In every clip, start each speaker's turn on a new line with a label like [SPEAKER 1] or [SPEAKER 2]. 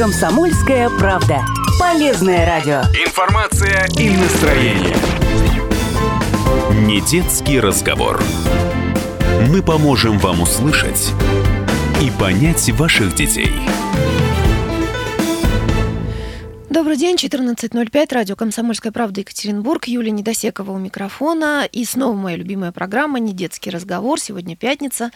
[SPEAKER 1] Комсомольская правда. Полезное радио.
[SPEAKER 2] Информация и настроение. Не детский разговор. Мы поможем вам услышать и понять ваших детей.
[SPEAKER 3] Добрый день, 14.05, радио «Комсомольская правда» Екатеринбург, Юлия Недосекова у микрофона. И снова моя любимая программа «Не детский разговор». Сегодня пятница.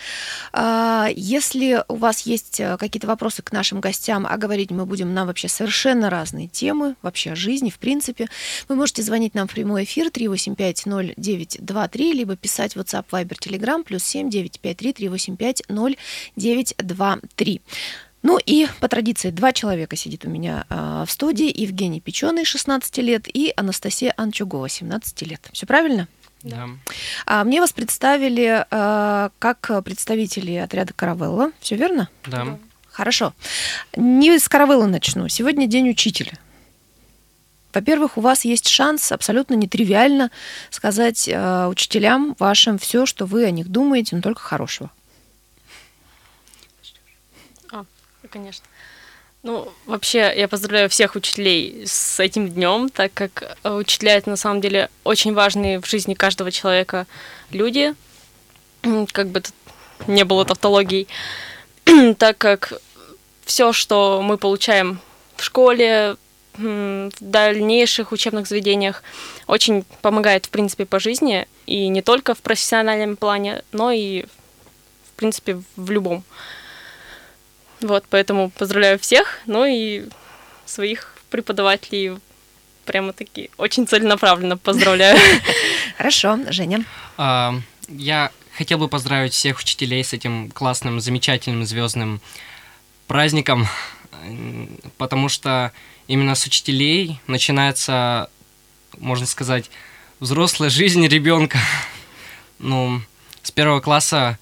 [SPEAKER 3] А, если у вас есть э, какие-то вопросы к нашим гостям, а говорить мы будем на вообще совершенно разные темы, вообще о жизни, в принципе, вы можете звонить нам в прямой эфир 3850923, либо писать в WhatsApp, Viber, Telegram, плюс 7 953 385 0923. Ну и по традиции два человека сидит у меня э, в студии. Евгений Печеный, 16 лет, и Анастасия Анчугова, 17 лет. Все правильно?
[SPEAKER 4] Да.
[SPEAKER 3] А мне вас представили э, как представители отряда Каравелла. Все верно?
[SPEAKER 4] Да.
[SPEAKER 3] Хорошо. Не с Каравелла начну. Сегодня день учителя. Во-первых, у вас есть шанс абсолютно нетривиально сказать э, учителям вашим все, что вы о них думаете, но только хорошего.
[SPEAKER 5] Конечно. Ну, вообще, я поздравляю всех учителей с этим днем, так как э, учителя это на самом деле очень важные в жизни каждого человека люди, как бы тут не было тавтологий, так как все, что мы получаем в школе, в дальнейших учебных заведениях, очень помогает, в принципе, по жизни, и не только в профессиональном плане, но и, в принципе, в любом. Вот, поэтому поздравляю всех, ну и своих преподавателей прямо-таки очень целенаправленно поздравляю.
[SPEAKER 3] Хорошо, Женя.
[SPEAKER 4] А, я хотел бы поздравить всех учителей с этим классным, замечательным, звездным праздником, потому что именно с учителей начинается, можно сказать, взрослая жизнь ребенка. Ну, с первого класса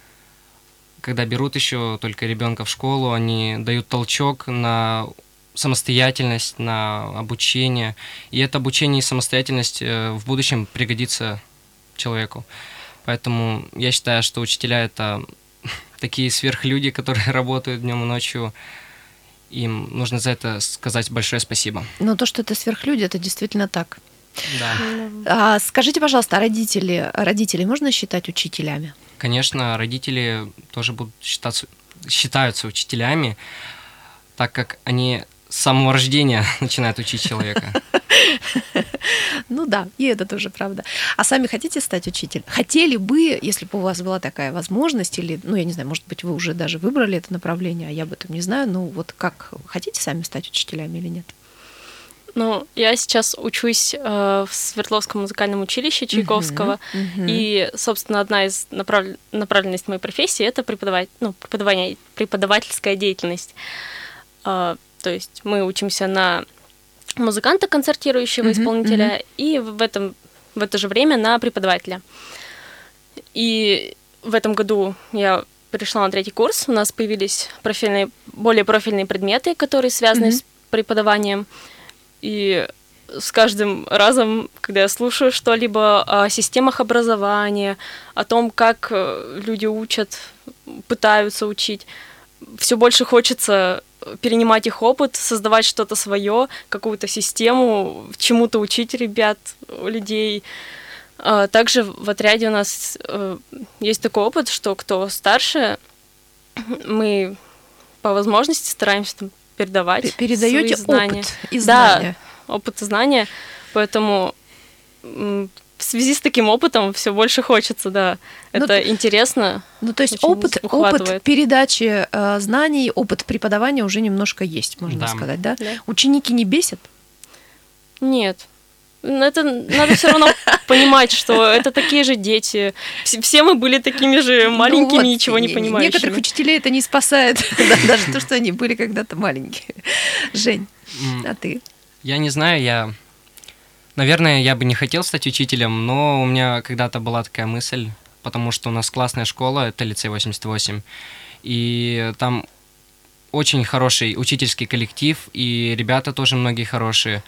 [SPEAKER 4] когда берут еще только ребенка в школу, они дают толчок на самостоятельность, на обучение. И это обучение и самостоятельность э, в будущем пригодится человеку. Поэтому я считаю, что учителя это такие сверхлюди, которые работают днем и ночью. Им нужно за это сказать большое спасибо.
[SPEAKER 3] Но то, что это сверхлюди, это действительно так.
[SPEAKER 4] Да.
[SPEAKER 3] А, скажите, пожалуйста, а родители, родителей можно считать учителями?
[SPEAKER 4] Конечно, родители тоже будут считаться, считаются учителями, так как они с самого рождения начинают учить человека.
[SPEAKER 3] Ну да, и это тоже правда. А сами хотите стать учителем? Хотели бы, если бы у вас была такая возможность, или, ну, я не знаю, может быть, вы уже даже выбрали это направление, а я об этом не знаю, ну, вот как, хотите сами стать учителями или нет?
[SPEAKER 5] Ну, я сейчас учусь э, в Свердловском музыкальном училище Чайковского, uh-huh, uh-huh. и, собственно, одна из направ... направленностей моей профессии это преподавать, ну, преподавание, преподавательская деятельность. Э, то есть мы учимся на музыканта, концертирующего uh-huh, исполнителя, uh-huh. и в этом в это же время на преподавателя. И в этом году я перешла на третий курс. У нас появились профильные, более профильные предметы, которые связаны uh-huh. с преподаванием. И с каждым разом, когда я слушаю что-либо о системах образования, о том, как э, люди учат, пытаются учить, все больше хочется перенимать их опыт, создавать что-то свое, какую-то систему, чему-то учить ребят, людей. А также в отряде у нас э, есть такой опыт, что кто старше, мы по возможности стараемся там, передавать
[SPEAKER 3] Передаете
[SPEAKER 5] свои знания.
[SPEAKER 3] опыт и знания.
[SPEAKER 5] Да, опыт и знания. Поэтому в связи с таким опытом все больше хочется, да. Ну, Это интересно.
[SPEAKER 3] Ну, то есть опыт, опыт передачи э, знаний, опыт преподавания уже немножко есть, можно да. сказать, да? да? Ученики не бесят?
[SPEAKER 5] Нет. Это надо все равно понимать, что это такие же дети. Все мы были такими же ну маленькими, ну вот, ничего не понимающими.
[SPEAKER 3] Некоторых учителей это не спасает, даже то, что они были когда-то маленькие. Жень, а ты?
[SPEAKER 4] Я не знаю, я... Наверное, я бы не хотел стать учителем, но у меня когда-то была такая мысль, потому что у нас классная школа, это лицей 88, и там очень хороший учительский коллектив, и ребята тоже многие хорошие.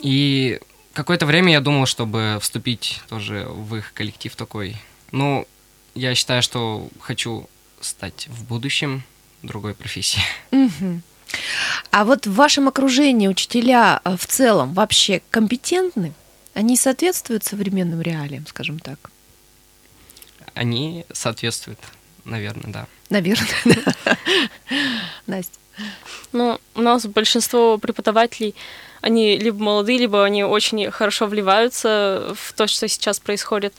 [SPEAKER 4] И какое-то время я думал, чтобы вступить тоже в их коллектив такой. Но я считаю, что хочу стать в будущем другой профессии.
[SPEAKER 3] Угу. А вот в вашем окружении учителя э, в целом вообще компетентны? Они соответствуют современным реалиям, скажем так?
[SPEAKER 4] Они соответствуют, наверное, да.
[SPEAKER 3] Наверное, да. Настя.
[SPEAKER 5] Ну, у нас большинство преподавателей, они либо молодые, либо они очень хорошо вливаются в то, что сейчас происходит.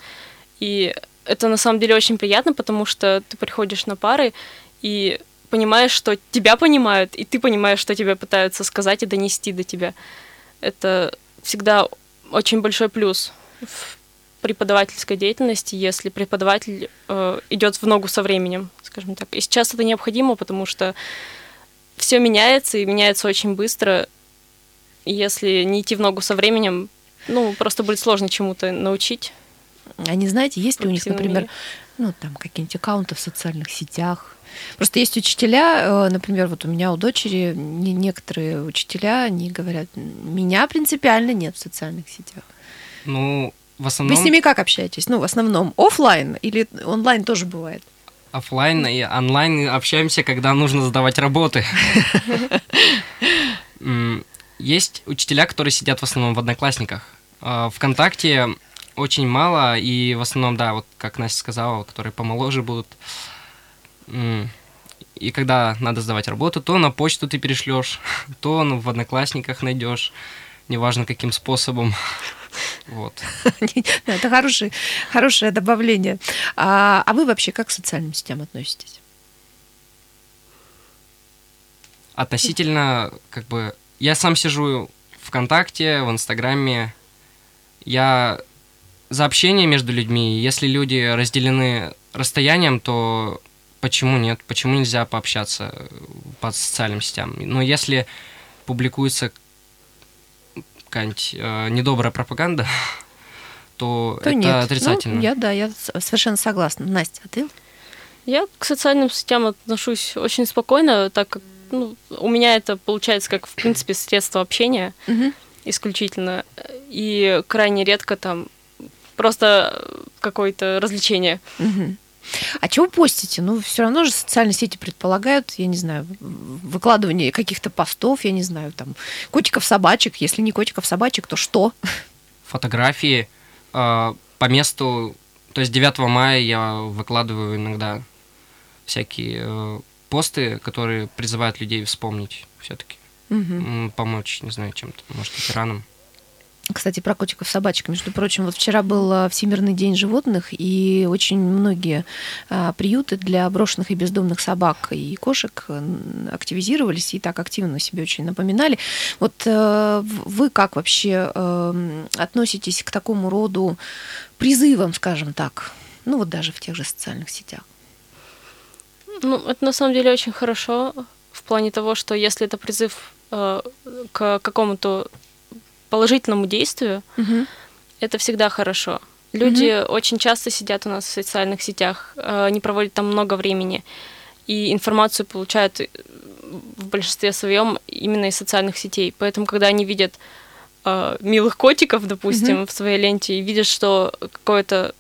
[SPEAKER 5] И это на самом деле очень приятно, потому что ты приходишь на пары и понимаешь, что тебя понимают, и ты понимаешь, что тебе пытаются сказать и донести до тебя. Это всегда очень большой плюс в преподавательской деятельности, если преподаватель э, идет в ногу со временем, скажем так. И сейчас это необходимо, потому что все меняется и меняется очень быстро. Если не идти в ногу со временем, ну, просто будет сложно чему-то научить.
[SPEAKER 3] А не знаете, есть ли у них, например,
[SPEAKER 5] мире.
[SPEAKER 3] ну, там, какие-нибудь аккаунты в социальных сетях? Просто есть учителя, э, например, вот у меня у дочери не- некоторые учителя, они говорят, меня принципиально нет в социальных сетях.
[SPEAKER 4] Ну, в
[SPEAKER 3] Вы
[SPEAKER 4] основном
[SPEAKER 3] с ними как общаетесь? Ну, в основном оффлайн или онлайн тоже бывает?
[SPEAKER 4] оффлайн и онлайн общаемся, когда нужно сдавать работы. Есть учителя, которые сидят в основном в одноклассниках. А, Вконтакте очень мало, и в основном, да, вот как Настя сказала, которые помоложе будут. И когда надо сдавать работу, то на почту ты перешлешь, то в одноклассниках найдешь, неважно каким способом. Вот.
[SPEAKER 3] Это хорошее, хорошее добавление. А, а вы вообще как к социальным сетям относитесь?
[SPEAKER 4] Относительно, как бы, я сам сижу ВКонтакте, в Инстаграме. Я за общение между людьми. Если люди разделены расстоянием, то почему нет? Почему нельзя пообщаться э, по социальным сетям? Но если публикуется какая-нибудь э, недобрая пропаганда, то,
[SPEAKER 3] То
[SPEAKER 4] это
[SPEAKER 3] нет.
[SPEAKER 4] отрицательно.
[SPEAKER 3] Ну, я, да, я совершенно согласна. Настя, а ты?
[SPEAKER 5] Я к социальным сетям отношусь очень спокойно, так как ну, у меня это получается как, в принципе, средство общения
[SPEAKER 3] Мгм.
[SPEAKER 5] исключительно. И крайне редко там просто какое-то развлечение.
[SPEAKER 3] Мгм. А чего постите? Ну, все равно же социальные сети предполагают, я не знаю, выкладывание каких-то постов, я не знаю, там, котиков, собачек. Если не котиков, собачек, то что?
[SPEAKER 4] фотографии э, по месту. То есть 9 мая я выкладываю иногда всякие э, посты, которые призывают людей вспомнить все-таки.
[SPEAKER 3] Мгм.
[SPEAKER 4] Помочь, не знаю, чем-то, может, ветеранам.
[SPEAKER 3] Кстати, про котиков, собачек. Между прочим, вот вчера был а, Всемирный день животных, и очень многие а, приюты для брошенных и бездомных собак и кошек м, активизировались и так активно себе очень напоминали. Вот э, в- вы как вообще эм, относитесь к такому роду призывам, скажем так? Ну вот даже в тех же социальных сетях.
[SPEAKER 5] Ну, это на самом деле очень хорошо в плане того, что если это призыв э, к какому-то положительному действию, это всегда хорошо. Люди очень часто сидят у нас в социальных сетях, э, они проводят там много времени, и информацию получают э, в большинстве своем именно из социальных сетей. Поэтому, когда они видят э, милых котиков, допустим, в своей ленте, и видят, что какое-то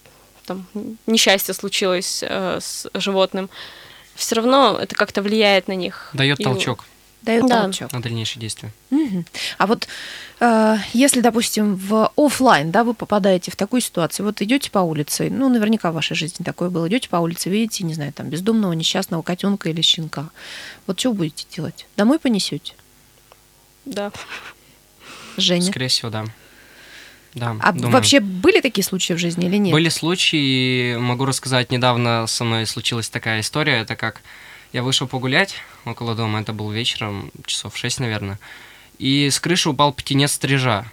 [SPEAKER 5] там несчастье случилось э, с животным, все равно это как-то влияет на них.
[SPEAKER 4] Дает
[SPEAKER 5] И-
[SPEAKER 4] толчок
[SPEAKER 3] Дает
[SPEAKER 5] Да.
[SPEAKER 3] толчок.
[SPEAKER 4] на дальнейшие действия.
[SPEAKER 3] Мгм. А вот э, если, допустим, в оффлайн, да, вы попадаете в такую ситуацию, вот идете по улице, ну, наверняка в вашей жизни такое было, идете по улице, видите, не знаю, там бездомного несчастного котенка или щенка. Вот что вы будете делать? Домой понесете?
[SPEAKER 5] Да.
[SPEAKER 3] Женя.
[SPEAKER 4] Скорее всего, да. Да,
[SPEAKER 3] А
[SPEAKER 4] думаю.
[SPEAKER 3] вообще были такие случаи в жизни или нет?
[SPEAKER 4] Были случаи, могу рассказать, недавно со мной случилась такая история, это как я вышел погулять около дома, это был вечером, часов 6, наверное, и с крыши упал птенец стрижа.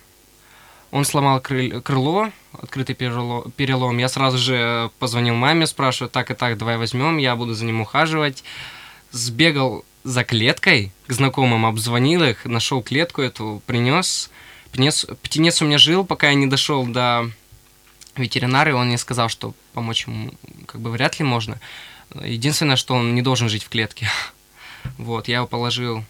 [SPEAKER 4] Он сломал крыло, открытый перело- перелом. Я сразу же позвонил маме, спрашиваю, так и так, давай возьмем, я буду за ним ухаживать. Сбегал за клеткой к знакомым, обзвонил их, нашел клетку эту, принес. Птенец, птенец у меня жил, пока я не дошел до ветеринара, и он мне сказал, что помочь ему как бы вряд ли можно. Единственное, что он не должен жить в клетке. Вот, я его положил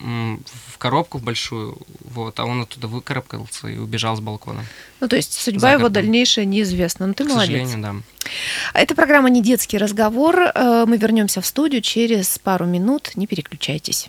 [SPEAKER 4] в коробку большую, вот, а он оттуда выкарабкался и убежал с балкона.
[SPEAKER 3] Ну, то есть судьба его дальнейшая неизвестна. Ну, ты
[SPEAKER 4] К
[SPEAKER 3] молодец.
[SPEAKER 4] сожалению, да.
[SPEAKER 3] Это программа «Не детский разговор». Э, Мы вернемся в студию через пару минут. Не переключайтесь.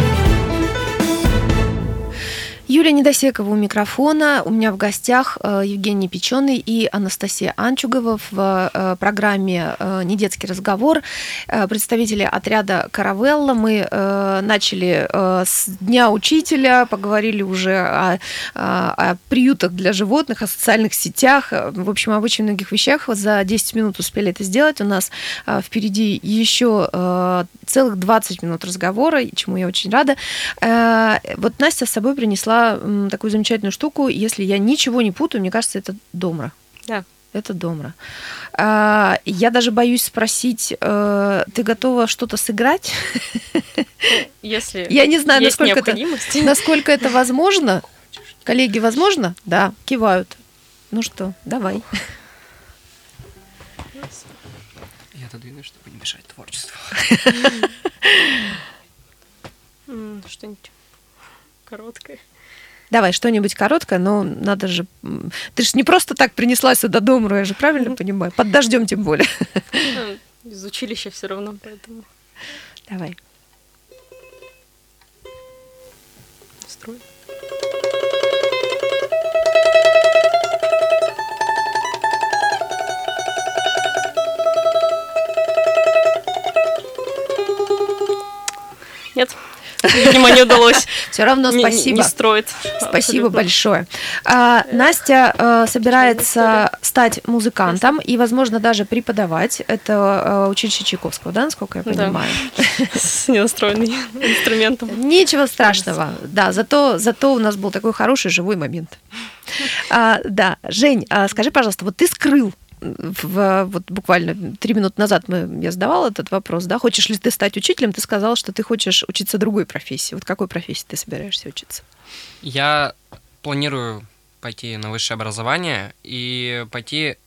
[SPEAKER 3] Юлия Недосекова у микрофона. У меня в гостях э, Евгений Печеный и Анастасия Анчугова в э, программе э, «Недетский разговор». Представители отряда «Каравелла». Мы начали с Дня учителя, поговорили уже о, о приютах для животных, о социальных сетях, в общем, об очень многих вещах. За 10 минут успели это сделать. У нас впереди еще целых 20 минут разговора, чему я очень рада. Вот Настя с собой принесла такую замечательную штуку. Если я ничего не путаю, мне кажется, это домра.
[SPEAKER 5] Да.
[SPEAKER 3] Это домра. А, я даже боюсь спросить, э, ты готова что-то сыграть?
[SPEAKER 5] Если
[SPEAKER 3] я не знаю,
[SPEAKER 5] есть
[SPEAKER 3] насколько это, насколько это возможно. Коллеги, возможно? Да, кивают. Ну что, давай.
[SPEAKER 4] Я отодвину, чтобы не мешать творчеству.
[SPEAKER 5] Что-нибудь короткое.
[SPEAKER 3] Давай, что-нибудь короткое, но надо же... Ты же не просто так принесла сюда домру, я же правильно понимаю? Под дождем тем более.
[SPEAKER 5] Ну, из училища все равно, поэтому...
[SPEAKER 3] Давай.
[SPEAKER 5] Строй. Нет. Видимо, не удалось.
[SPEAKER 3] Все равно спасибо.
[SPEAKER 5] Не, строит.
[SPEAKER 3] Спасибо большое. А, Настя а, собирается стать музыкантом и, возможно, даже преподавать. Это а, училище Чайковского, да, насколько я понимаю?
[SPEAKER 5] С ненастроенным инструментом.
[SPEAKER 3] Ничего страшного. Да, зато, зато у нас был такой хороший живой момент. А, да, Жень, а скажи, пожалуйста, вот ты скрыл в, вот буквально три минуты назад мы, я задавала этот вопрос, да, хочешь ли ты стать учителем, ты сказал, что ты хочешь учиться другой профессии. Вот какой профессии ты собираешься учиться?
[SPEAKER 4] Я планирую пойти на высшее образование и пойти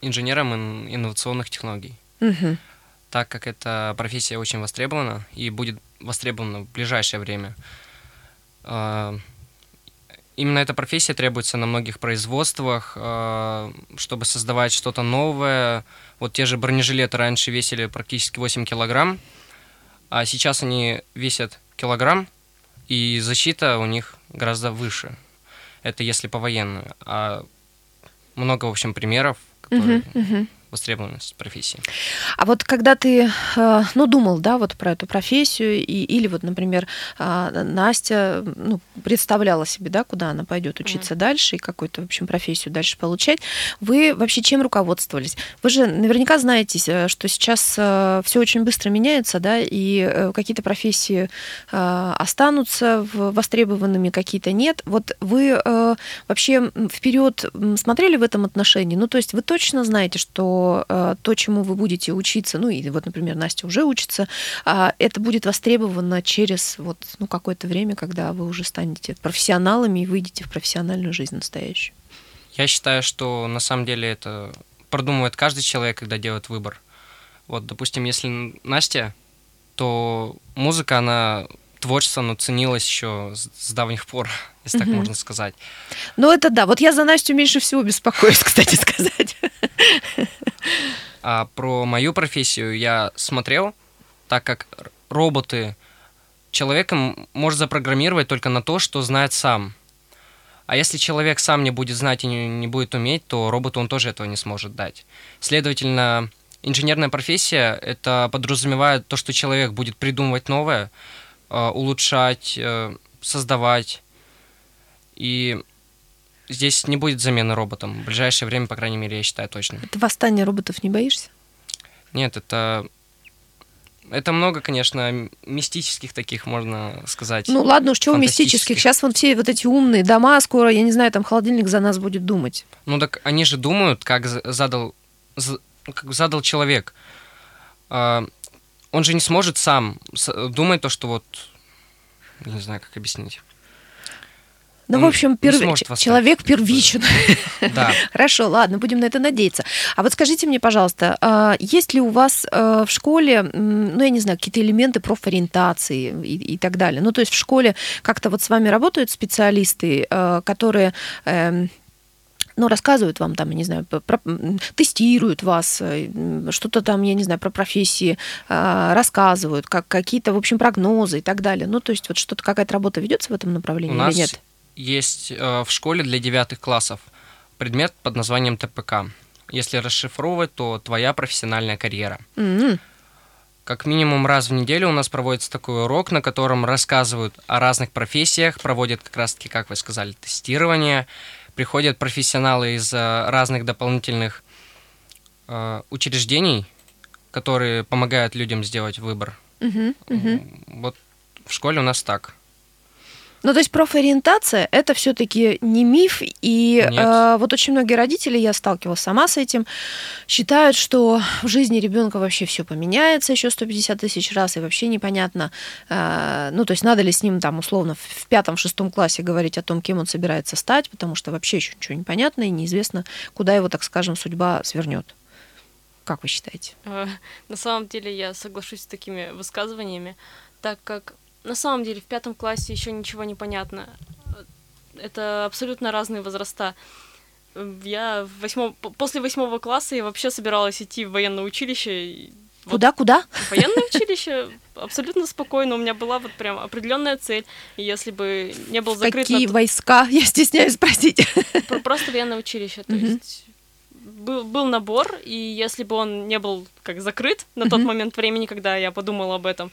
[SPEAKER 4] инженером инновационных технологий.
[SPEAKER 3] Угу.
[SPEAKER 4] Так как эта профессия очень востребована и будет востребована в ближайшее время. Именно эта профессия требуется на многих производствах, э, чтобы создавать что-то новое. Вот те же бронежилеты раньше весили практически 8 килограмм, а сейчас они весят килограмм, и защита у них гораздо выше. Это если по военную. А много, в общем, примеров, которые... Uh-huh, uh-huh востребованность профессии.
[SPEAKER 3] А вот когда ты, э, ну, думал, да, вот про эту профессию, и, или вот, например, э, Настя, ну, представляла себе, да, куда она пойдет учиться mm. дальше и какую-то, в общем, профессию дальше получать, вы вообще чем руководствовались? Вы же наверняка знаете, э, что сейчас все очень быстро меняется, да, и какие-то профессии останутся востребованными, какие-то нет. Вот вы вообще вперед смотрели в этом отношении? Ну, то есть вы точно знаете, что Э, то, чему вы будете учиться, ну и вот, например, Настя уже учится, а, это будет востребовано через вот, ну, какое-то время, когда вы уже станете профессионалами и выйдете в профессиональную жизнь настоящую.
[SPEAKER 4] Я считаю, что на самом деле это продумывает каждый человек, когда делает выбор. Вот, допустим, если Настя, то музыка, она творчество, оно ценилось еще с, давних пор, если угу. так можно сказать.
[SPEAKER 3] Ну, это да. Вот я за Настю меньше всего беспокоюсь, кстати сказать.
[SPEAKER 4] А про мою профессию я смотрел, так как роботы человека может запрограммировать только на то, что знает сам. А если человек сам не будет знать и не, не будет уметь, то роботу он тоже этого не сможет дать. Следовательно, инженерная профессия это подразумевает то, что человек будет придумывать новое, э, улучшать, э, создавать. И здесь не будет замены роботам. В ближайшее время, по крайней мере, я считаю точно.
[SPEAKER 3] Это восстание роботов не боишься?
[SPEAKER 4] Нет, это это много, конечно, мистических таких, можно сказать.
[SPEAKER 3] Ну ладно уж, чего мистических? Сейчас вон все вот эти умные дома, скоро, я не знаю, там холодильник за нас будет думать.
[SPEAKER 4] Ну так они же думают, как задал, как задал человек. А, он же не сможет сам думать то, что вот... не знаю, как объяснить.
[SPEAKER 3] Ну, в общем, пер... человек первичен.
[SPEAKER 4] Да.
[SPEAKER 3] Хорошо, ладно, будем на это надеяться. А вот скажите мне, пожалуйста, а есть ли у вас э, в школе, ну, я не знаю, какие-то элементы профориентации и, и так далее? Ну, то есть в школе как-то вот с вами работают специалисты, э, которые эм, ну, рассказывают вам там, я не знаю, про, тестируют вас, э, что-то там, я не знаю, про профессии э, рассказывают, как какие-то, в общем, прогнозы и так далее. Ну, то есть вот что-то, какая-то работа ведется в этом направлении
[SPEAKER 4] У нас
[SPEAKER 3] или нет?
[SPEAKER 4] Есть э, в школе для девятых классов предмет под названием ТПК. Если расшифровывать, то твоя профессиональная карьера.
[SPEAKER 3] М-м.
[SPEAKER 4] Как минимум раз в неделю у нас проводится такой урок, на котором рассказывают о разных профессиях, проводят как раз-таки, как вы сказали, тестирование, приходят профессионалы из э, разных дополнительных э, учреждений, которые помогают людям сделать выбор.
[SPEAKER 3] Мгм, мгм.
[SPEAKER 4] Вот в школе у нас так.
[SPEAKER 3] Ну, то есть профориентация это все-таки не миф, и
[SPEAKER 4] Нет.
[SPEAKER 3] э, вот очень многие родители, я сталкивалась сама с этим, считают, что в жизни ребенка вообще все поменяется еще 150 тысяч раз, и вообще непонятно, э, ну, то есть надо ли с ним там условно в- в пятом, шестом классе говорить о том, кем он собирается стать, потому что вообще еще ничего не понятно, и неизвестно, куда его, так скажем, судьба свернет. Как вы считаете?
[SPEAKER 5] Э, На самом деле я соглашусь с такими высказываниями, так как на самом деле в пятом классе еще ничего не понятно. Это абсолютно разные возраста. Я в восьмом, после восьмого класса я вообще собиралась идти в военное училище. и вот в военное училище абсолютно спокойно. У меня была вот прям определенная цель. И если бы не был закрыт
[SPEAKER 3] Какие войска? Я стесняюсь спросить.
[SPEAKER 5] Про- Просто военное училище. То есть был, был набор, и если бы он не был как закрыт на тот момент времени, когда я подумала об этом,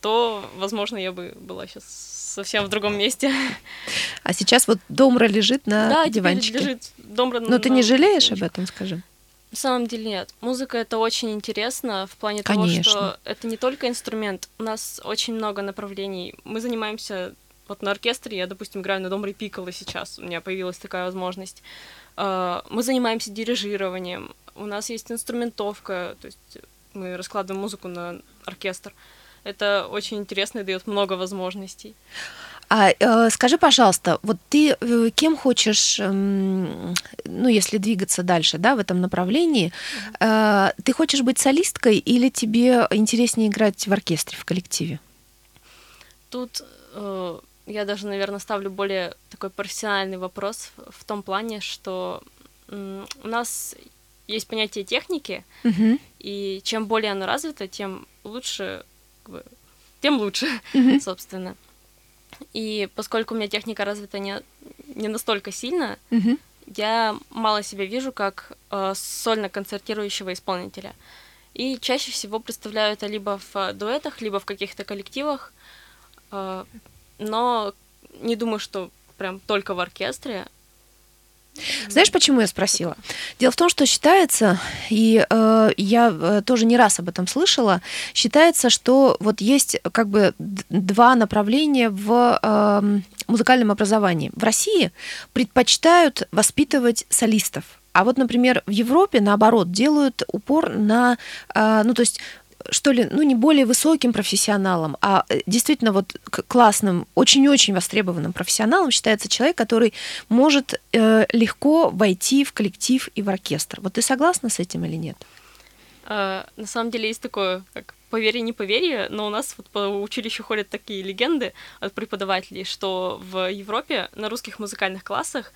[SPEAKER 5] то, возможно, я бы была сейчас совсем в другом месте.
[SPEAKER 3] А сейчас вот Домра лежит на
[SPEAKER 5] да,
[SPEAKER 3] диванчике.
[SPEAKER 5] лежит дом
[SPEAKER 3] Но ты не жалеешь об этом, скажи?
[SPEAKER 5] На самом деле нет. Музыка это очень интересно в плане
[SPEAKER 3] Конечно.
[SPEAKER 5] того, что это не только инструмент. У нас очень много направлений. Мы занимаемся вот на оркестре. Я, допустим, играю на домре пикколо сейчас. У меня появилась такая возможность. А, Мы занимаемся дирижированием. У нас есть инструментовка. То есть мы раскладываем музыку на оркестр. Это очень интересно и дает много возможностей.
[SPEAKER 3] А э, скажи, пожалуйста, вот ты э, кем хочешь, эм, ну, если двигаться дальше, да, в этом направлении, э, ты хочешь быть солисткой или тебе интереснее играть в оркестре, в коллективе?
[SPEAKER 5] Тут э, я даже, наверное, ставлю более такой профессиональный вопрос в, том плане, что м, у нас есть понятие техники,
[SPEAKER 3] Мгм.
[SPEAKER 5] и чем более оно развито, тем лучше, бы, тем лучше,
[SPEAKER 3] Мгм.
[SPEAKER 5] собственно. И поскольку у меня техника развита не, не настолько сильно,
[SPEAKER 3] Мгм.
[SPEAKER 5] я мало себя вижу как э, сольно-концертирующего исполнителя. И чаще всего представляю это либо в э, дуэтах, либо в каких-то коллективах. Э, но не думаю, что прям только в оркестре.
[SPEAKER 3] Знаешь, почему я спросила? Дело в том, что считается, и э, я э, тоже не раз об этом слышала, считается, что вот есть как бы два направления в эм, музыкальном образовании. В России предпочитают воспитывать солистов. А вот, например, в Европе, наоборот, делают упор на, э, ну, то есть что ли, ну, не более высоким профессионалом, а э, действительно вот классным, очень-очень востребованным профессионалом считается человек, который может э, легко войти в коллектив и в оркестр. Вот ты согласна с этим или нет?
[SPEAKER 5] Э, на самом деле есть такое, как поверье, не поверье, но у нас вот по училищу ходят такие легенды от преподавателей, что в Европе на русских музыкальных классах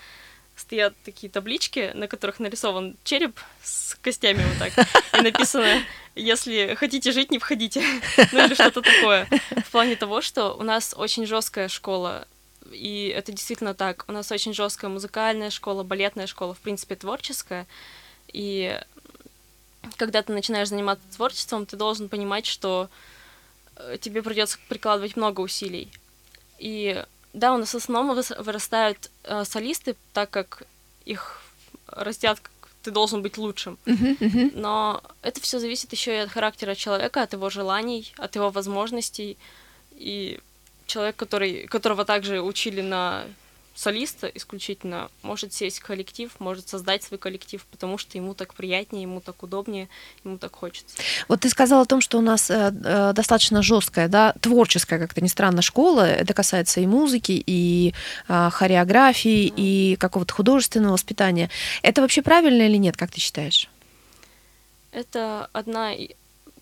[SPEAKER 5] стоят такие таблички, на которых нарисован череп с костями вот так, и написано «Если хотите жить, не входите», ну или что-то такое. В плане того, что у нас очень жесткая школа, и это действительно так. У нас очень жесткая музыкальная школа, балетная школа, в принципе, творческая. И когда ты начинаешь заниматься творчеством, ты должен понимать, что э, тебе придется прикладывать много усилий. И да, у нас в основном вырастают э, солисты, так как их растят, как ты должен быть лучшим. Но это все зависит еще и от характера человека, от его желаний, от его возможностей. И человек, который, которого также учили на солиста исключительно, может сесть в коллектив, может создать свой коллектив, потому что ему так приятнее, ему так удобнее, ему так хочется.
[SPEAKER 3] Вот ты сказала о том, что у нас э, э, достаточно жесткая, да, творческая, как-то ни странно, школа. Это касается и музыки, и э, хореографии, и какого-то художественного воспитания. Это вообще правильно или нет, как ты считаешь?
[SPEAKER 5] Это одна,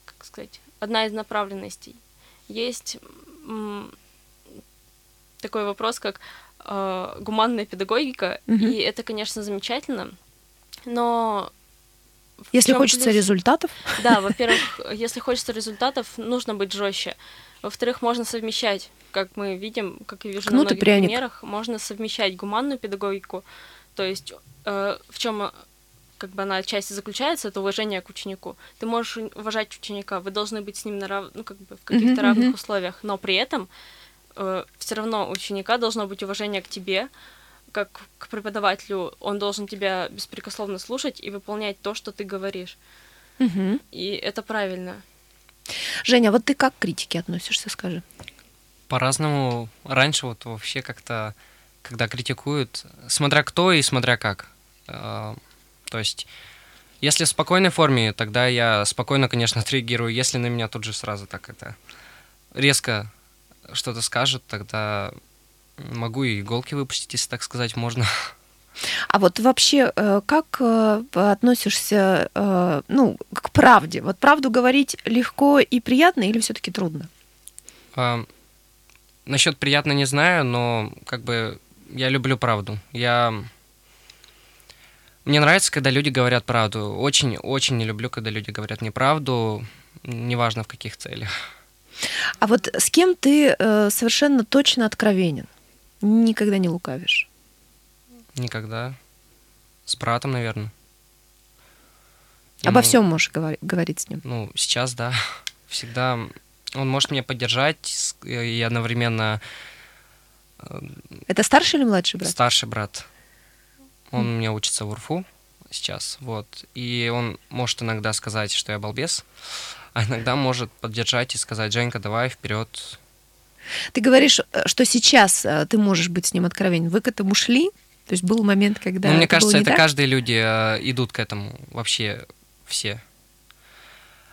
[SPEAKER 5] как сказать, одна из направленностей. Есть такой вопрос, как э, гуманная педагогика,
[SPEAKER 3] Мгм.
[SPEAKER 5] и это, конечно, замечательно, но
[SPEAKER 3] Если хочется
[SPEAKER 5] плюс?
[SPEAKER 3] результатов,
[SPEAKER 5] Да, во-первых, если хочется результатов, нужно быть жестче. Во-вторых, можно совмещать, как мы видим, как я вижу
[SPEAKER 3] Кнут
[SPEAKER 5] на многих
[SPEAKER 3] пряник.
[SPEAKER 5] примерах, можно совмещать гуманную педагогику, то есть э, в чем как бы она отчасти заключается, это уважение к ученику. Ты можешь уважать ученика, вы должны быть с ним на рав... ну, как бы в каких-то
[SPEAKER 3] Мгм,
[SPEAKER 5] равных условиях, но при этом все равно у ученика должно быть уважение к тебе, как к преподавателю, он должен тебя беспрекословно слушать и выполнять то, что ты говоришь.
[SPEAKER 3] Мгм.
[SPEAKER 5] И это правильно.
[SPEAKER 3] Женя, а вот ты как к критике относишься, скажи?
[SPEAKER 4] По-разному. Раньше вот вообще как-то, когда критикуют, смотря кто и смотря как. Э, То есть, если в спокойной форме, тогда я спокойно, конечно, отреагирую. Если на меня тут же сразу так это резко что-то скажут, тогда могу и иголки выпустить, если так сказать можно.
[SPEAKER 3] А вот вообще, э, как э, относишься, э, ну, к правде? Вот правду говорить легко и приятно или все-таки трудно?
[SPEAKER 4] А, Насчет приятно не знаю, но как бы я люблю правду. Я мне нравится, когда люди говорят правду. Очень, очень не люблю, когда люди говорят неправду, неважно в каких целях.
[SPEAKER 3] А вот с кем ты э, совершенно точно откровенен? Никогда не лукавишь.
[SPEAKER 4] Никогда. С братом, наверное.
[SPEAKER 3] Обо
[SPEAKER 4] Ему-
[SPEAKER 3] всем можешь говори- говорить с ним.
[SPEAKER 4] Ну, сейчас, да. Всегда он может меня поддержать с- и одновременно э,
[SPEAKER 3] Это старший или младший брат?
[SPEAKER 4] Старший брат. Он у меня учится в УРФУ сейчас, вот. И он может иногда сказать, что я балбес, а иногда может поддержать и сказать, Женька, давай вперед.
[SPEAKER 3] Ты говоришь, э, что сейчас э, ты можешь быть с ним откровенен. Вы к этому шли? То есть был момент, когда
[SPEAKER 4] ну, мне кажется, это
[SPEAKER 3] так?
[SPEAKER 4] каждые люди э, идут к этому, вообще все.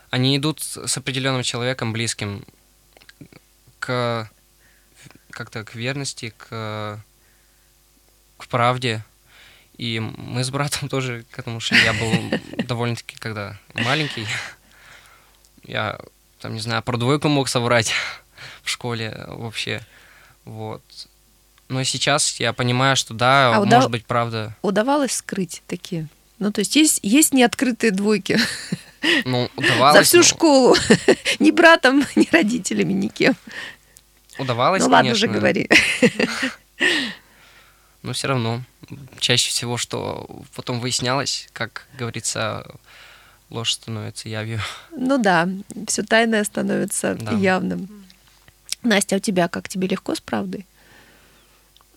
[SPEAKER 4] Они идут с определенным человеком, близким к как-то к верности, к, к правде. И мы с братом тоже к этому шли. Я был довольно-таки, когда маленький, я, там, не знаю, про двойку мог соврать в школе вообще. Вот. Но сейчас я понимаю, что да,
[SPEAKER 3] А
[SPEAKER 4] может
[SPEAKER 3] удав-
[SPEAKER 4] быть, правда.
[SPEAKER 3] Удавалось скрыть такие? Ну, то есть есть, есть неоткрытые двойки
[SPEAKER 4] Ну, удавалось.
[SPEAKER 3] за всю
[SPEAKER 4] но-
[SPEAKER 3] школу. ни братом, ни родителями, никем.
[SPEAKER 4] Удавалось,
[SPEAKER 3] ну ладно, уже
[SPEAKER 4] конечно,
[SPEAKER 3] говори.
[SPEAKER 4] Но все равно. Чаще всего, что потом выяснялось, как говорится, ложь становится явью.
[SPEAKER 3] Ну да, все тайное становится
[SPEAKER 4] Да.
[SPEAKER 3] явным. Настя, а у тебя как? Тебе легко с правдой?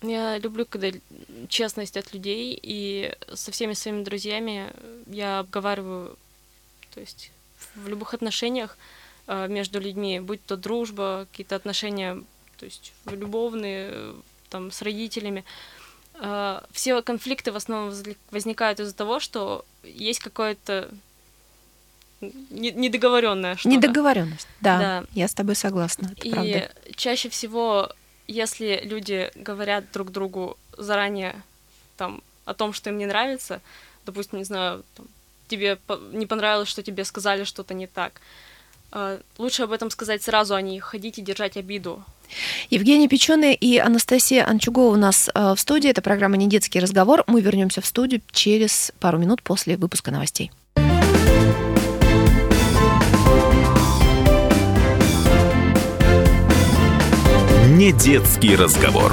[SPEAKER 5] Я люблю, когда честность от людей, и со всеми своими друзьями я обговариваю, то есть в любых отношениях э, между людьми, будь то дружба, какие-то отношения, то есть любовные, там, с родителями, э, все конфликты в основном возникают из-за того, что есть какое-то недоговоренное что-то.
[SPEAKER 3] Недоговоренность. Да,
[SPEAKER 5] Да.
[SPEAKER 3] я с тобой согласна. Это
[SPEAKER 5] И
[SPEAKER 3] правда.
[SPEAKER 5] чаще всего, если люди говорят друг другу заранее там о том, что им не нравится, допустим, не знаю, там, тебе не понравилось, что тебе сказали что-то не так, э, лучше об этом сказать сразу, а не ходить и держать обиду.
[SPEAKER 3] Евгения Печеная и Анастасия Анчугова у нас э, в студии. Это программа «Не детский разговор». Мы вернемся в студию через пару минут после выпуска новостей.
[SPEAKER 2] Не детский разговор.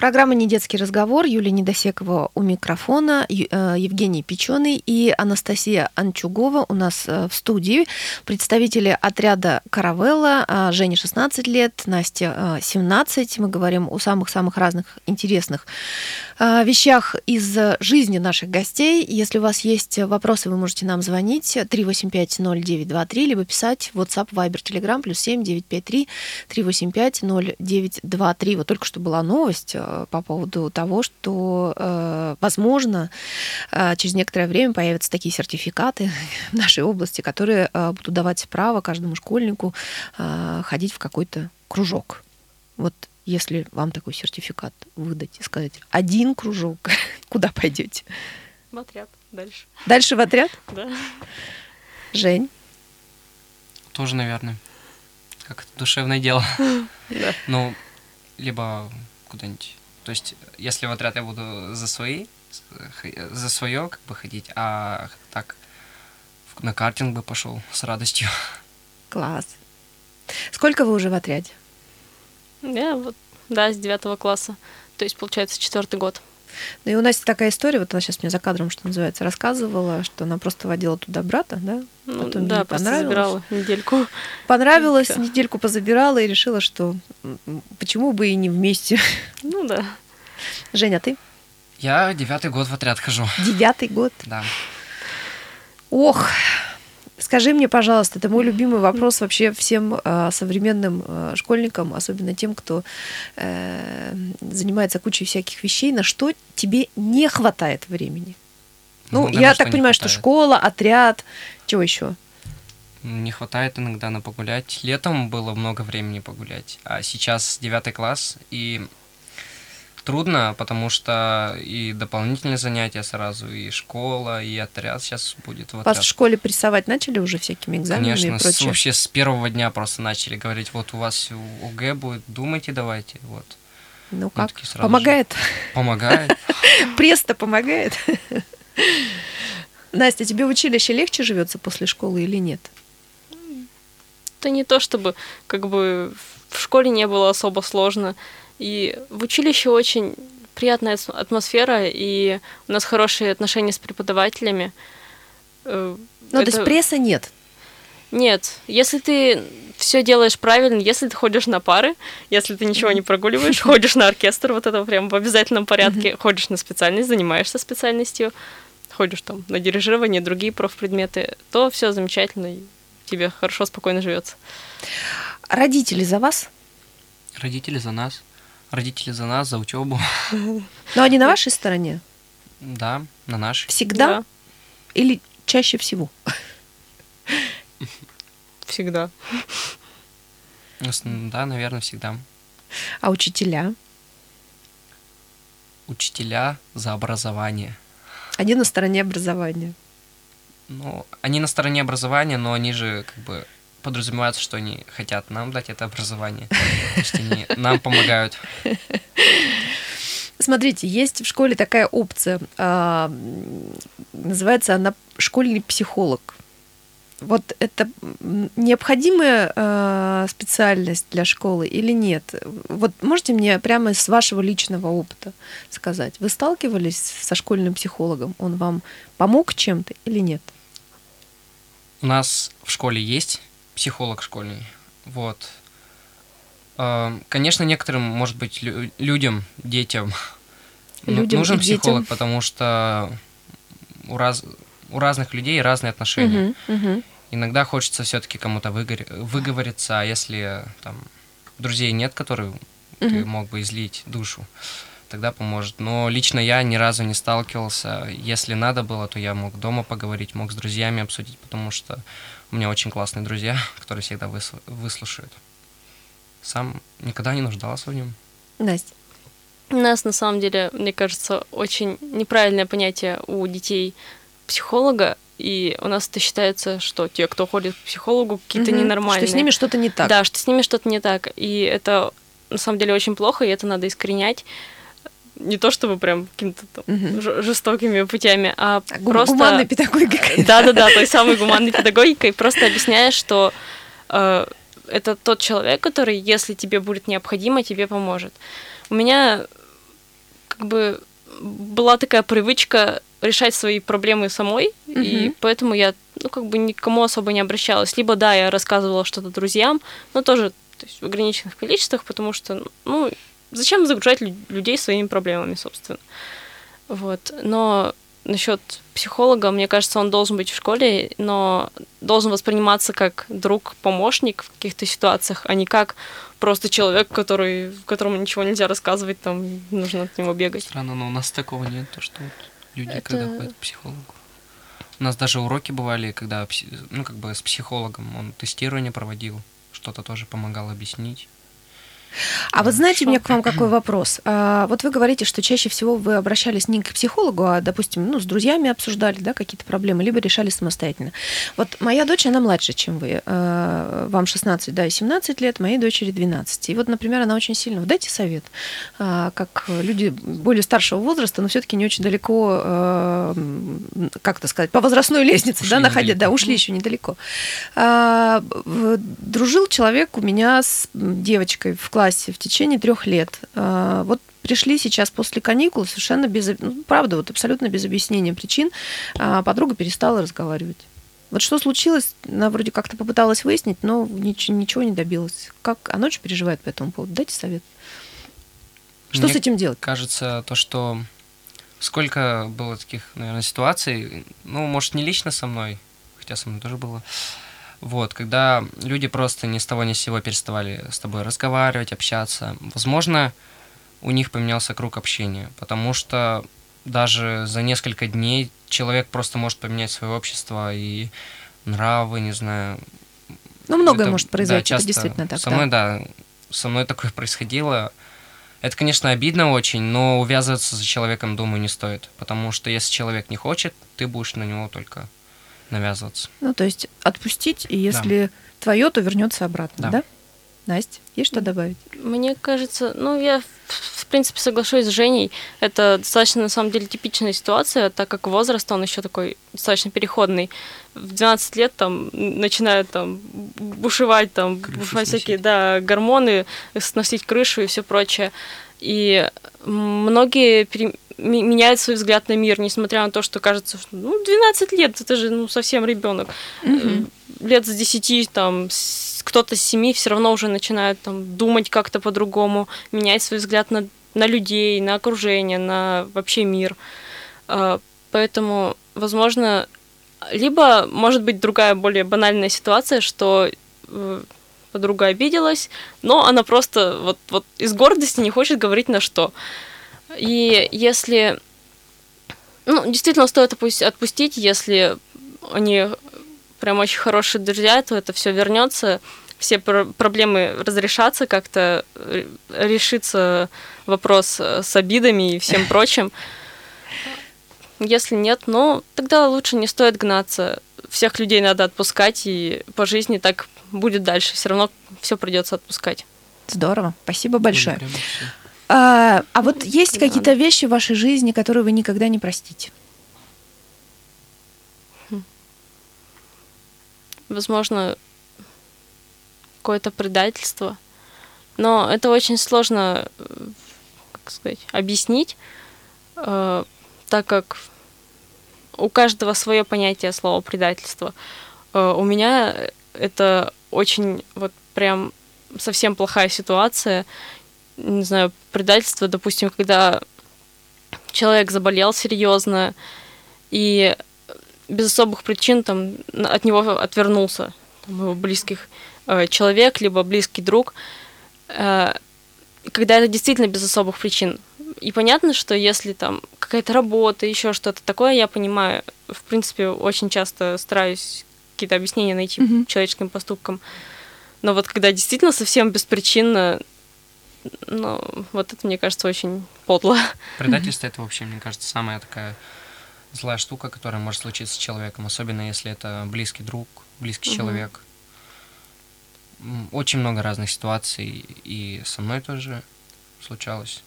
[SPEAKER 3] Программа «Не детский разговор». Юлия Недосекова у микрофона, э, Евгений Печеный и Анастасия Анчугова у нас э, в студии. Представители отряда «Каравелла». А, Жене 16 лет, Настя э, 17. Мы говорим о самых-самых разных интересных э, вещах из жизни наших гостей. Если у вас есть вопросы, вы можете нам звонить 385-0923, либо писать WhatsApp, Viber, Telegram, плюс 7 953 385 0923. Вот только что была новость э, по поводу того, что, э, возможно, э, через некоторое время появятся такие сертификаты в нашей области, которые э, будут давать право каждому школьнику э, ходить в какой-то кружок. Вот если вам такой сертификат выдать и сказать один кружок, куда пойдете?
[SPEAKER 5] В отряд дальше.
[SPEAKER 3] Дальше в отряд?
[SPEAKER 5] Да.
[SPEAKER 3] Жень?
[SPEAKER 4] Тоже, наверное. как душевное дело.
[SPEAKER 5] Да.
[SPEAKER 4] Ну, либо куда-нибудь. То есть, если в отряд я буду за свои, за свое как бы ходить, а так на картинг бы пошел с радостью.
[SPEAKER 3] Класс. Сколько вы уже в отряде?
[SPEAKER 5] Я вот, да, с девятого класса. То есть, получается, четвертый год.
[SPEAKER 3] Ну и у Насти такая история, вот она сейчас мне за кадром, что называется, рассказывала, что она просто водила туда брата, да?
[SPEAKER 5] Ну,
[SPEAKER 3] Потом
[SPEAKER 5] да,
[SPEAKER 3] понравилось.
[SPEAKER 5] забирала недельку.
[SPEAKER 3] Понравилось,
[SPEAKER 5] Всё.
[SPEAKER 3] недельку позабирала и решила, что почему бы и не вместе.
[SPEAKER 5] Ну да.
[SPEAKER 3] Женя, а ты?
[SPEAKER 4] Я девятый год в отряд хожу.
[SPEAKER 3] Девятый год.
[SPEAKER 4] Да.
[SPEAKER 3] Ох, скажи мне, пожалуйста, это мой любимый вопрос вообще всем э, современным э, школьникам, особенно тем, кто э, занимается кучей всяких вещей, на что тебе не хватает времени? Ну,
[SPEAKER 4] Много
[SPEAKER 3] я
[SPEAKER 4] что
[SPEAKER 3] так понимаю, что
[SPEAKER 4] хватает.
[SPEAKER 3] школа, отряд, чего еще?
[SPEAKER 4] Не хватает иногда на погулять. Летом было много времени погулять, а сейчас девятый класс, и трудно, потому что и дополнительные занятия сразу, и школа, и отряд сейчас будет в
[SPEAKER 3] Вас
[SPEAKER 4] отряд.
[SPEAKER 3] в школе прессовать начали уже всякими экзаменами
[SPEAKER 4] Конечно,
[SPEAKER 3] и прочее?
[SPEAKER 4] вообще с первого дня просто начали говорить, вот у вас ОГЭ будет, думайте давайте, вот.
[SPEAKER 3] Ну
[SPEAKER 4] Мы
[SPEAKER 3] как?
[SPEAKER 4] такие сразу же.
[SPEAKER 3] Помогает?
[SPEAKER 4] Помогает.
[SPEAKER 3] Пресс-то помогает? Настя, тебе в училище легче живется после школы или нет?
[SPEAKER 5] Это не то, чтобы как бы в школе не было особо сложно. И в училище очень приятная ат- атмосфера, и у нас хорошие отношения с преподавателями. Э,
[SPEAKER 3] Ну, то есть
[SPEAKER 5] это-
[SPEAKER 3] пресса нет.
[SPEAKER 5] Нет, если ты все делаешь правильно, если ты ходишь на пары, если ты ничего не прогуливаешь, ходишь на оркестр, вот это прям в обязательном порядке, ходишь на специальность, занимаешься специальностью, ходишь там на дирижирование, другие профпредметы, то все замечательно, и тебе хорошо, спокойно живется.
[SPEAKER 3] Родители за вас?
[SPEAKER 4] Родители за нас. Родители за нас, за учебу.
[SPEAKER 3] Но они на вашей стороне?
[SPEAKER 4] Да, на нашей.
[SPEAKER 3] Всегда? Или чаще всего?
[SPEAKER 5] всегда.
[SPEAKER 4] Да, наверное, всегда.
[SPEAKER 3] А учителя?
[SPEAKER 4] Учителя за образование.
[SPEAKER 3] Они на стороне образования.
[SPEAKER 4] Ну, они на стороне образования, но они же как бы подразумеваются, что они хотят нам дать это образование. То есть они нам помогают.
[SPEAKER 3] Смотрите, есть в школе такая опция. а, называется она школьный психолог. Вот это необходимая а, специальность для школы или нет? Вот можете мне прямо с вашего личного опыта сказать, вы сталкивались со школьным психологом? Он вам помог чем-то или нет?
[SPEAKER 4] У нас в школе есть психолог школьный. Вот. Э, Конечно, некоторым, может быть, лю- людям, детям ну-
[SPEAKER 3] Людям
[SPEAKER 4] нужен
[SPEAKER 3] и детям.
[SPEAKER 4] психолог, потому что у, раз, у разных людей разные отношения.
[SPEAKER 3] Мгм, мгм.
[SPEAKER 4] Иногда хочется все-таки кому-то выгоре- выговориться, а если там друзей нет, которые ты
[SPEAKER 3] Мгм.
[SPEAKER 4] мог бы излить душу, тогда поможет. Но лично я ни разу не сталкивался. Если надо было, то я мог дома поговорить, мог с друзьями обсудить, потому что у меня очень классные друзья, которые всегда выс- выслушают. Сам никогда не нуждался в нем.
[SPEAKER 3] Настя.
[SPEAKER 5] У нас, на самом деле, мне кажется, очень неправильное понятие у детей психолога, и у нас это считается, что те, кто ходит к психологу, какие-то
[SPEAKER 3] Мгм.
[SPEAKER 5] ненормальные.
[SPEAKER 3] Что с ними что-то не так.
[SPEAKER 5] Да, что с ними что-то не так. И это на самом деле очень плохо, и это надо искоренять. Не то чтобы прям какими-то там ж- жестокими путями, а
[SPEAKER 3] А
[SPEAKER 5] просто...
[SPEAKER 3] Гуманной педагогикой.
[SPEAKER 5] Да-да-да, той самой гуманной педагогикой, просто объясняешь, что э, это тот человек, который, если тебе будет необходимо, тебе поможет. У меня как бы была такая привычка решать свои проблемы самой, и
[SPEAKER 3] Мгм.
[SPEAKER 5] поэтому я, ну, как бы никому особо не обращалась. Либо, да, я рассказывала что-то друзьям, но тоже то есть, в ограниченных количествах, потому что, ну, зачем загружать лю- людей своими проблемами, собственно. Вот. Но насчет психолога, мне кажется, он должен быть в школе, но должен восприниматься как друг-помощник в каких-то ситуациях, а не как просто человек, который, которому ничего нельзя рассказывать, там нужно от него бегать.
[SPEAKER 4] Странно, но у нас такого нет, то что вот люди,
[SPEAKER 5] Это-
[SPEAKER 4] когда ходят к психологу. У нас даже уроки бывали, когда, ну, как бы с психологом он тестирование проводил, что-то тоже помогал объяснить.
[SPEAKER 3] А вот знаете, у меня к вам какой вопрос? А, вот вы говорите, что чаще всего вы обращались не к психологу, а, допустим, ну, с друзьями обсуждали, да, какие-то проблемы, либо решали самостоятельно. Вот моя дочь, она младше, чем вы. А, вам 16, да, и 17 лет, моей дочери 12. И вот, например, она очень сильно... Дайте совет, а, как люди более старшего возраста, но все таки не очень далеко, а, как это сказать, по возрастной лестнице, ушли да, находят, да, ушли еще недалеко. А, дружил человек у меня с девочкой в классе в течение трех лет. А, вот пришли сейчас после каникул совершенно без, ну, правда, вот абсолютно без объяснения причин, а подруга перестала разговаривать. Вот что случилось, она вроде как-то попыталась выяснить, но ничего, ничего не добилась. Как она очень переживает по этому поводу? Дайте совет. Что
[SPEAKER 4] Мне
[SPEAKER 3] с этим делать?
[SPEAKER 4] Кажется, то, что сколько было таких, наверное, ситуаций, ну, может, не лично со мной, хотя со мной тоже было, вот, когда люди просто ни с того ни с сего переставали с тобой разговаривать, общаться. Возможно, у них поменялся круг общения, потому что даже за несколько дней человек просто может поменять свое общество и нравы, не знаю.
[SPEAKER 3] Ну, многое это, может произойти, да, часто это действительно так.
[SPEAKER 4] Со мной, да. да, со мной такое происходило. Это, конечно, обидно очень, но увязываться за человеком, думаю, не стоит. Потому что если человек не хочет, ты будешь на него только навязываться.
[SPEAKER 3] Ну, то есть отпустить, и если да. твое, то вернется обратно, да? да? Настя, есть что добавить?
[SPEAKER 5] Мне кажется, ну, я, в принципе, соглашусь с Женей. Это достаточно, на самом деле, типичная ситуация, так как возраст, он еще такой достаточно переходный. В 12 лет там начинают там бушевать, там, Крышу бушевать сносить. всякие, да, гормоны, сносить крышу и все прочее. И многие меняет свой взгляд на мир, несмотря на то, что кажется, что ну, 12 лет, это же ну, совсем ребенок. Mm-hmm. Лет с 10, там, кто-то с 7 все равно уже начинает там, думать как-то по-другому, менять свой взгляд на, на людей, на окружение, на вообще мир. А, поэтому, возможно, либо, может быть, другая, более банальная ситуация, что э, подруга обиделась, но она просто вот, вот из гордости не хочет говорить на что. И если... Ну, действительно, стоит отпустить, если они прям очень хорошие друзья, то это все вернется, все проблемы разрешатся, как-то э, решится вопрос э, с обидами и всем прочим. Если нет, ну, тогда лучше не стоит гнаться. Всех людей надо отпускать, и по жизни так будет дальше. Все равно все придется отпускать.
[SPEAKER 3] Здорово. Спасибо большое. А, а вот есть какие-то вещи в вашей жизни, которые вы никогда не простите?
[SPEAKER 5] Хм. Возможно, какое-то предательство. Но это очень сложно, как сказать, объяснить, э, так как у каждого свое понятие слова предательство. Э, у меня это очень вот прям совсем плохая ситуация, не знаю, предательство, допустим, когда человек заболел серьезно и без особых причин там от него отвернулся там, его близких э, человек, либо близкий друг, э, когда это действительно без особых причин. И понятно, что если там какая-то работа, еще что-то такое, я понимаю, в принципе, очень часто стараюсь какие-то объяснения найти mm-hmm. человеческим поступкам. Но вот когда действительно совсем беспричинно, ну, вот это, мне кажется, очень подло.
[SPEAKER 4] Предательство это вообще, мне кажется, самая такая злая штука, которая может случиться с человеком, особенно если это близкий друг, близкий угу. человек. Очень много разных ситуаций, и со мной тоже случалось.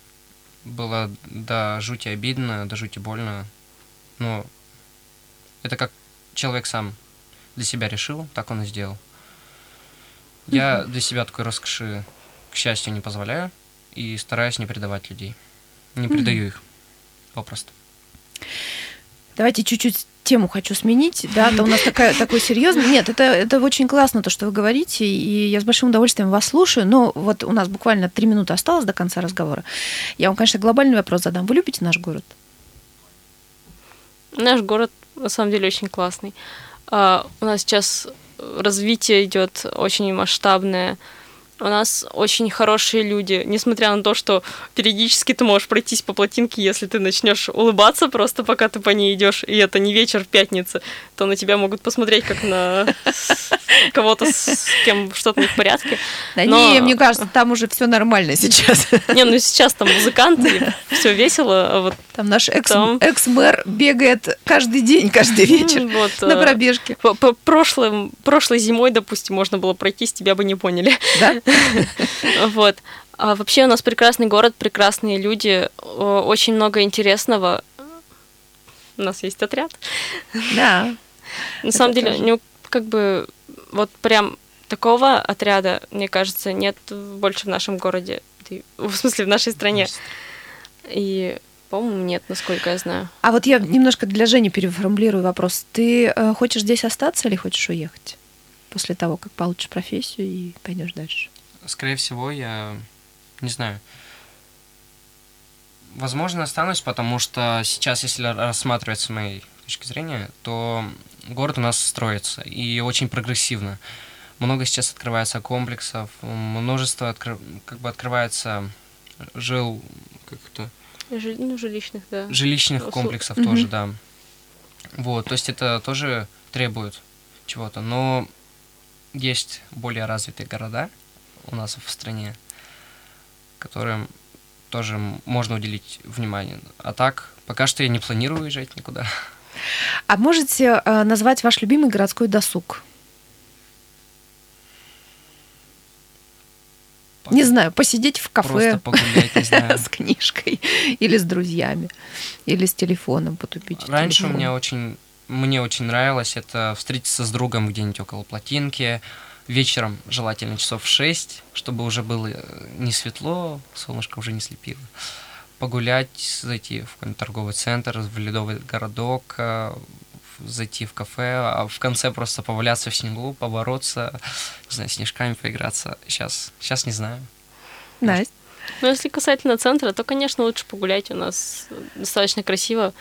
[SPEAKER 4] Было до жути обидно, до жути больно, но это как человек сам для себя решил, так он и сделал. Я для себя такой роскоши к счастью, не позволяю и стараюсь не предавать людей. Не предаю их попросту.
[SPEAKER 3] Давайте чуть-чуть тему хочу сменить. Да, это у нас такая, такой серьезный. Нет, это, это очень классно, то, что вы говорите, и я с большим удовольствием вас слушаю. Но вот у нас буквально три минуты осталось до конца разговора. Я вам, конечно, глобальный вопрос задам. Вы любите наш город?
[SPEAKER 5] Наш город, на самом деле, очень классный. А, у нас сейчас развитие идет очень масштабное У нас очень хорошие люди, несмотря на то, что периодически ты можешь пройтись по плотинке, если ты начнешь улыбаться просто пока ты по ней идешь, и это не вечер в пятницы, то на тебя могут посмотреть как на кого-то, с кем что-то не в порядке.
[SPEAKER 3] Да не, мне кажется, там уже все нормально сейчас.
[SPEAKER 5] Не, ну сейчас там музыканты, все весело, а вот
[SPEAKER 3] Там наш экс-мэр бегает каждый день, каждый вечер на
[SPEAKER 5] э,
[SPEAKER 3] пробежке.
[SPEAKER 5] прошлым, прошлой зимой, допустим, можно было пройтись, тебя бы не поняли.
[SPEAKER 3] Да?
[SPEAKER 5] Вот. А вообще у нас прекрасный город, прекрасные люди, очень много интересного. У нас есть отряд.
[SPEAKER 3] Да.
[SPEAKER 5] На самом деле, ну, как бы, вот прям такого отряда, мне кажется, нет больше в нашем городе. В смысле, в нашей стране. И, по-моему, нет, насколько я знаю.
[SPEAKER 3] А вот я немножко для Жени переформулирую вопрос. Ты э, хочешь здесь остаться или хочешь уехать? После того, как получишь профессию и пойдешь дальше.
[SPEAKER 4] Скорее всего, я не знаю. Возможно, останусь, потому что сейчас, если рассматривать с моей точки зрения, то город у нас строится и очень прогрессивно. Много сейчас открывается комплексов, множество откры- как бы открывается жил как это
[SPEAKER 5] Жи- ну, жилищных, да.
[SPEAKER 4] жилищных
[SPEAKER 5] Услу-
[SPEAKER 4] комплексов
[SPEAKER 3] Мгм.
[SPEAKER 4] тоже, да. Вот, то есть это тоже требует чего-то. Но есть более развитые города у нас в стране, которым тоже можно уделить внимание. А так, пока что я не планирую уезжать никуда.
[SPEAKER 3] А можете э, назвать ваш любимый городской досуг? Не знаю, посидеть в кафе
[SPEAKER 4] Просто погулять, не знаю.
[SPEAKER 3] с книжкой или с друзьями, или с телефоном потупить.
[SPEAKER 4] Раньше у
[SPEAKER 3] телефон.
[SPEAKER 4] меня очень, мне очень нравилось это встретиться с другом где-нибудь около плотинки, вечером, желательно часов в 6, чтобы уже было э, не светло, солнышко уже не слепило. Погулять, зайти в какой-нибудь торговый центр, в ледовый городок, э, зайти в кафе, а в конце просто поваляться в снегу, побороться, не знаю, снежками поиграться. Сейчас, сейчас не знаю.
[SPEAKER 3] Настя?
[SPEAKER 5] Но если касательно центра, то, конечно, лучше погулять. У нас достаточно красиво,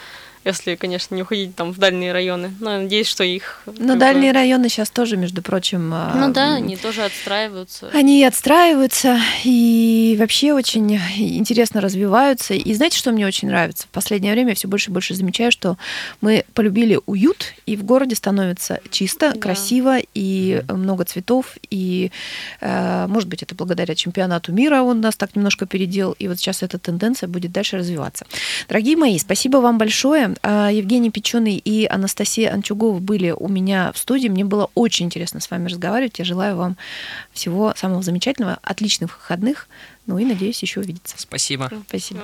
[SPEAKER 5] если, конечно, не уходить там в дальние районы. Но я надеюсь, что их...
[SPEAKER 3] Но
[SPEAKER 5] как бы-
[SPEAKER 3] дальние районы сейчас тоже, между прочим... а,
[SPEAKER 5] Ну да, они тоже отстраиваются.
[SPEAKER 3] Они и отстраиваются, и вообще очень интересно развиваются. И знаете, что мне очень нравится? В последнее время я все больше и больше замечаю, что мы полюбили уют, и в городе становится чисто,
[SPEAKER 5] Да.
[SPEAKER 3] красиво, и много цветов. И, э, может быть, это благодаря чемпионату мира он нас так немножко передел, и вот сейчас эта тенденция будет дальше развиваться. Дорогие мои, спасибо вам большое. А, Евгений Печеный и Анастасия Анчугова были у меня в студии. Мне было очень интересно с вами разговаривать. Я желаю вам всего самого замечательного, отличных выходных. Ну и надеюсь еще увидеться.
[SPEAKER 4] Спасибо.
[SPEAKER 3] Спасибо.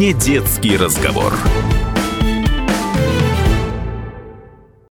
[SPEAKER 2] Не детский разговор.